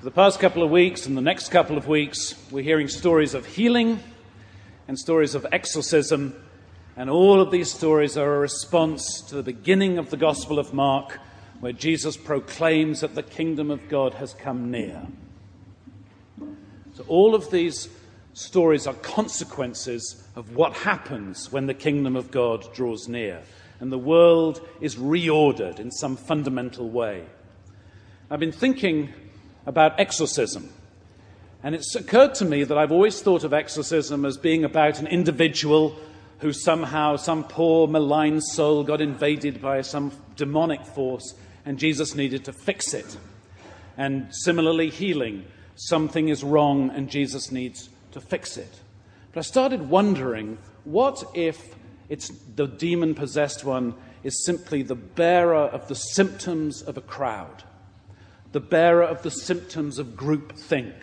For the past couple of weeks and the next couple of weeks, we're hearing stories of healing and stories of exorcism, and all of these stories are a response to the beginning of the Gospel of Mark, where Jesus proclaims that the kingdom of God has come near. So, all of these stories are consequences of what happens when the kingdom of God draws near and the world is reordered in some fundamental way. I've been thinking about exorcism. And it's occurred to me that I've always thought of exorcism as being about an individual who somehow, some poor malign soul, got invaded by some demonic force, and Jesus needed to fix it. And similarly, healing. Something is wrong, and Jesus needs to fix it. But I started wondering what if it's the demon possessed one is simply the bearer of the symptoms of a crowd? The bearer of the symptoms of groupthink,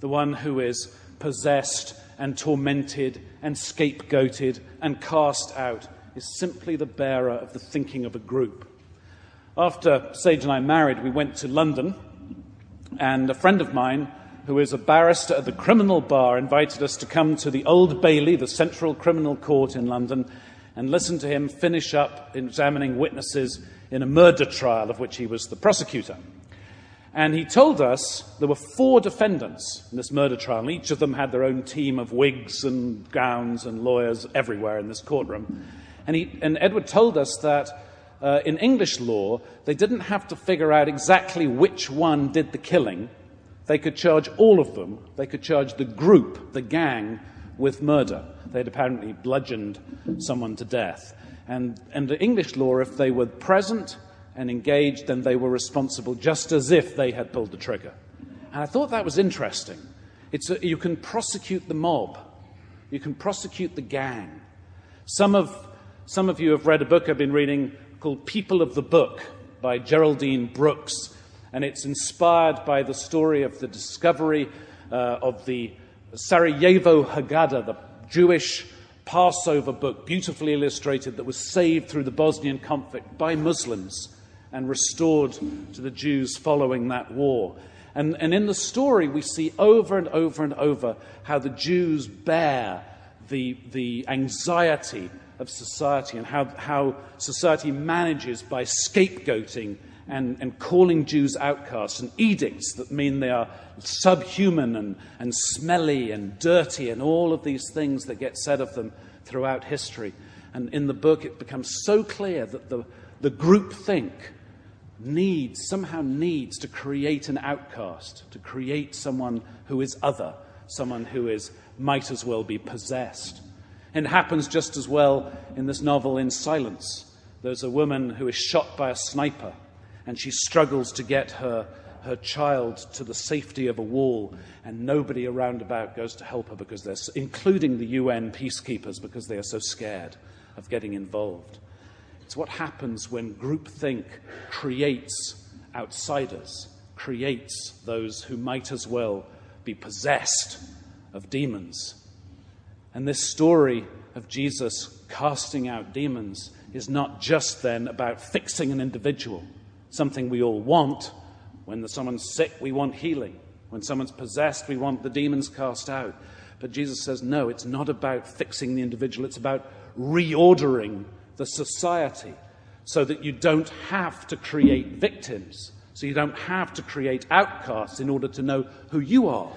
the one who is possessed and tormented and scapegoated and cast out, is simply the bearer of the thinking of a group. After Sage and I married, we went to London, and a friend of mine, who is a barrister at the criminal bar, invited us to come to the Old Bailey, the central criminal court in London, and listen to him finish up examining witnesses in a murder trial of which he was the prosecutor. And he told us there were four defendants in this murder trial, and each of them had their own team of wigs and gowns and lawyers everywhere in this courtroom. And, he, and Edward told us that uh, in English law, they didn't have to figure out exactly which one did the killing. They could charge all of them, they could charge the group, the gang, with murder. They'd apparently bludgeoned someone to death. And under English law, if they were present and engaged, then they were responsible just as if they had pulled the trigger. And I thought that was interesting. It's a, you can prosecute the mob, you can prosecute the gang. Some of, some of you have read a book I've been reading called People of the Book by Geraldine Brooks, and it's inspired by the story of the discovery uh, of the Sarajevo Haggadah, the Jewish Passover book, beautifully illustrated, that was saved through the Bosnian conflict by Muslims and restored to the Jews following that war. And, and in the story, we see over and over and over how the Jews bear the, the anxiety of society and how, how society manages by scapegoating and, and calling Jews outcasts and edicts that mean they are subhuman and, and smelly and dirty and all of these things that get said of them throughout history. And in the book, it becomes so clear that the, the group think needs, somehow needs to create an outcast, to create someone who is other, someone who is, might as well be possessed. It happens just as well in this novel, In Silence. There's a woman who is shot by a sniper, and she struggles to get her, her child to the safety of a wall, and nobody around about goes to help her because they're, including the UN peacekeepers, because they are so scared of getting involved. It's what happens when groupthink creates outsiders, creates those who might as well be possessed of demons. And this story of Jesus casting out demons is not just then about fixing an individual, something we all want. When someone's sick, we want healing. When someone's possessed, we want the demons cast out. But Jesus says, no, it's not about fixing the individual, it's about reordering the society so that you don't have to create victims, so you don't have to create outcasts in order to know who you are.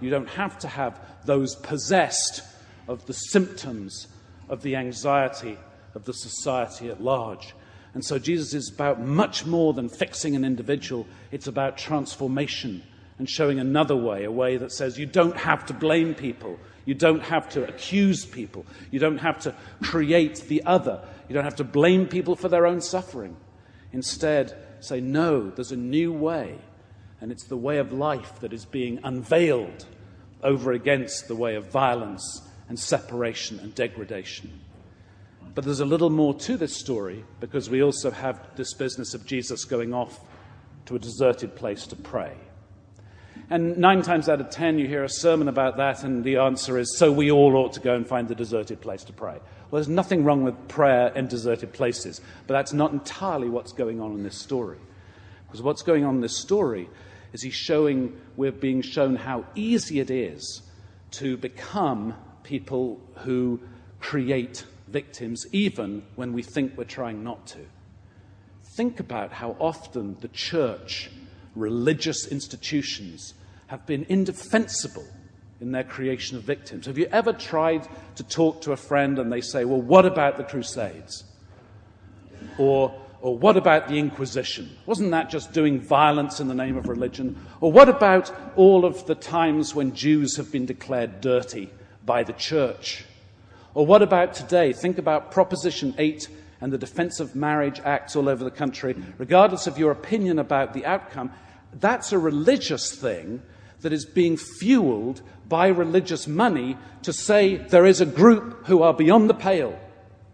You don't have to have those possessed of the symptoms of the anxiety of the society at large. And so Jesus is about much more than fixing an individual, it's about transformation and showing another way, a way that says you don't have to blame people, you don't have to accuse people, you don't have to create the other, you don't have to blame people for their own suffering. Instead, say, no, there's a new way, and it's the way of life that is being unveiled over against the way of violence and separation and degradation. But there's a little more to this story because we also have this business of Jesus going off to a deserted place to pray. And nine times out of ten, you hear a sermon about that, and the answer is so we all ought to go and find the deserted place to pray. Well, there's nothing wrong with prayer in deserted places, but that's not entirely what's going on in this story. Because what's going on in this story is he's showing, we're being shown how easy it is to become people who create victims, even when we think we're trying not to. Think about how often the church, religious institutions, have been indefensible in their creation of victims. Have you ever tried to talk to a friend and they say, Well, what about the Crusades? Or, or what about the Inquisition? Wasn't that just doing violence in the name of religion? Or what about all of the times when Jews have been declared dirty by the church? Or what about today? Think about Proposition 8 and the Defense of Marriage Acts all over the country. Regardless of your opinion about the outcome, that's a religious thing that is being fueled by religious money to say there is a group who are beyond the pale,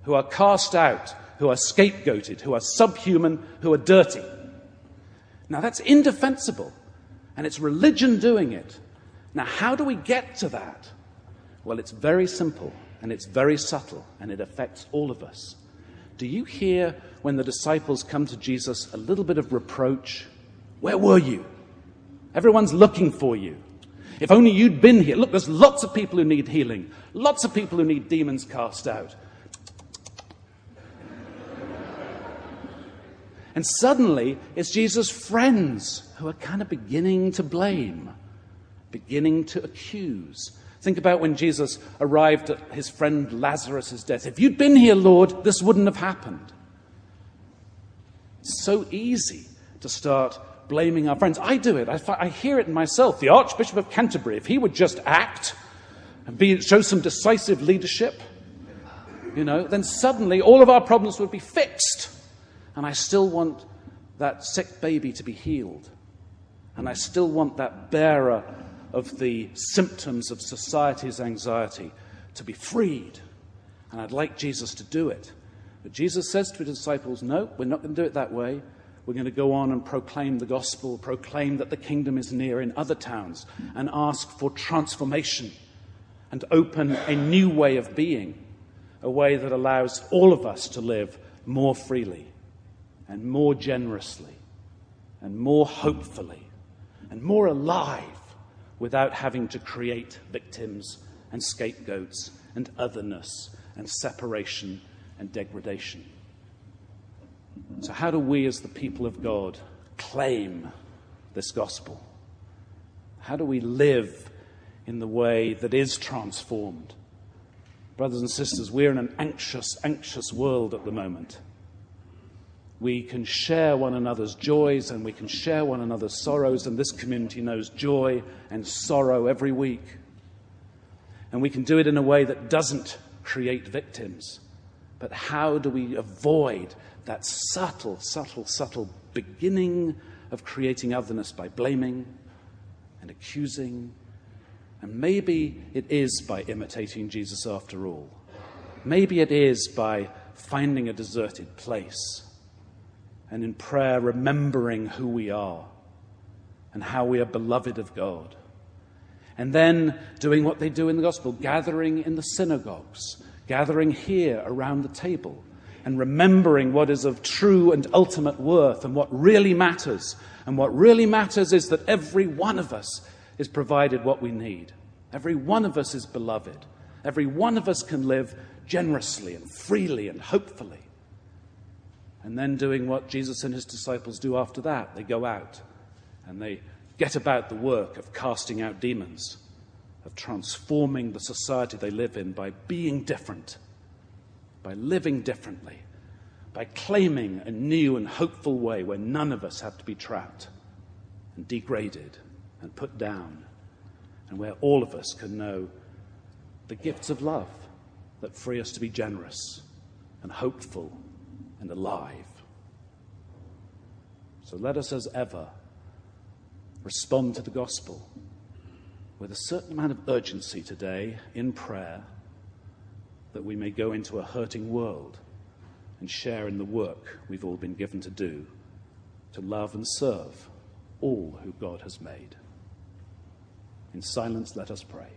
who are cast out, who are scapegoated, who are subhuman, who are dirty. Now that's indefensible, and it's religion doing it. Now, how do we get to that? Well, it's very simple, and it's very subtle, and it affects all of us. Do you hear when the disciples come to Jesus a little bit of reproach? Where were you? Everyone's looking for you. If only you'd been here. Look, there's lots of people who need healing, lots of people who need demons cast out. And suddenly, it's Jesus' friends who are kind of beginning to blame, beginning to accuse. Think about when Jesus arrived at his friend Lazarus' death. If you'd been here, Lord, this wouldn't have happened. It's so easy to start blaming our friends. I do it. I, I hear it in myself. The Archbishop of Canterbury, if he would just act and be, show some decisive leadership, you know, then suddenly all of our problems would be fixed. And I still want that sick baby to be healed. And I still want that bearer of the symptoms of society's anxiety to be freed. And I'd like Jesus to do it. But Jesus says to his disciples, No, we're not going to do it that way. We're going to go on and proclaim the gospel, proclaim that the kingdom is near in other towns, and ask for transformation and open a new way of being, a way that allows all of us to live more freely and more generously and more hopefully and more alive without having to create victims and scapegoats and otherness and separation and degradation. So, how do we, as the people of God, claim this gospel? How do we live in the way that is transformed? Brothers and sisters, we're in an anxious, anxious world at the moment. We can share one another's joys and we can share one another's sorrows, and this community knows joy and sorrow every week. And we can do it in a way that doesn't create victims. But how do we avoid that subtle, subtle, subtle beginning of creating otherness by blaming and accusing. And maybe it is by imitating Jesus after all. Maybe it is by finding a deserted place and in prayer remembering who we are and how we are beloved of God. And then doing what they do in the gospel, gathering in the synagogues, gathering here around the table, and remembering what is of true and ultimate worth and what really matters. And what really matters is that every one of us is provided what we need. Every one of us is beloved. Every one of us can live generously and freely and hopefully. And then doing what Jesus and his disciples do after that they go out and they get about the work of casting out demons, of transforming the society they live in by being different by living differently, by claiming a new and hopeful way where none of us have to be trapped and degraded and put down, and where all of us can know the gifts of love that free us to be generous and hopeful and alive. So let us, as ever, respond to the gospel with a certain amount of urgency today in prayer that we may go into a hurting world and share in the work we've all been given to do to love and serve all who God has made. In silence, let us pray.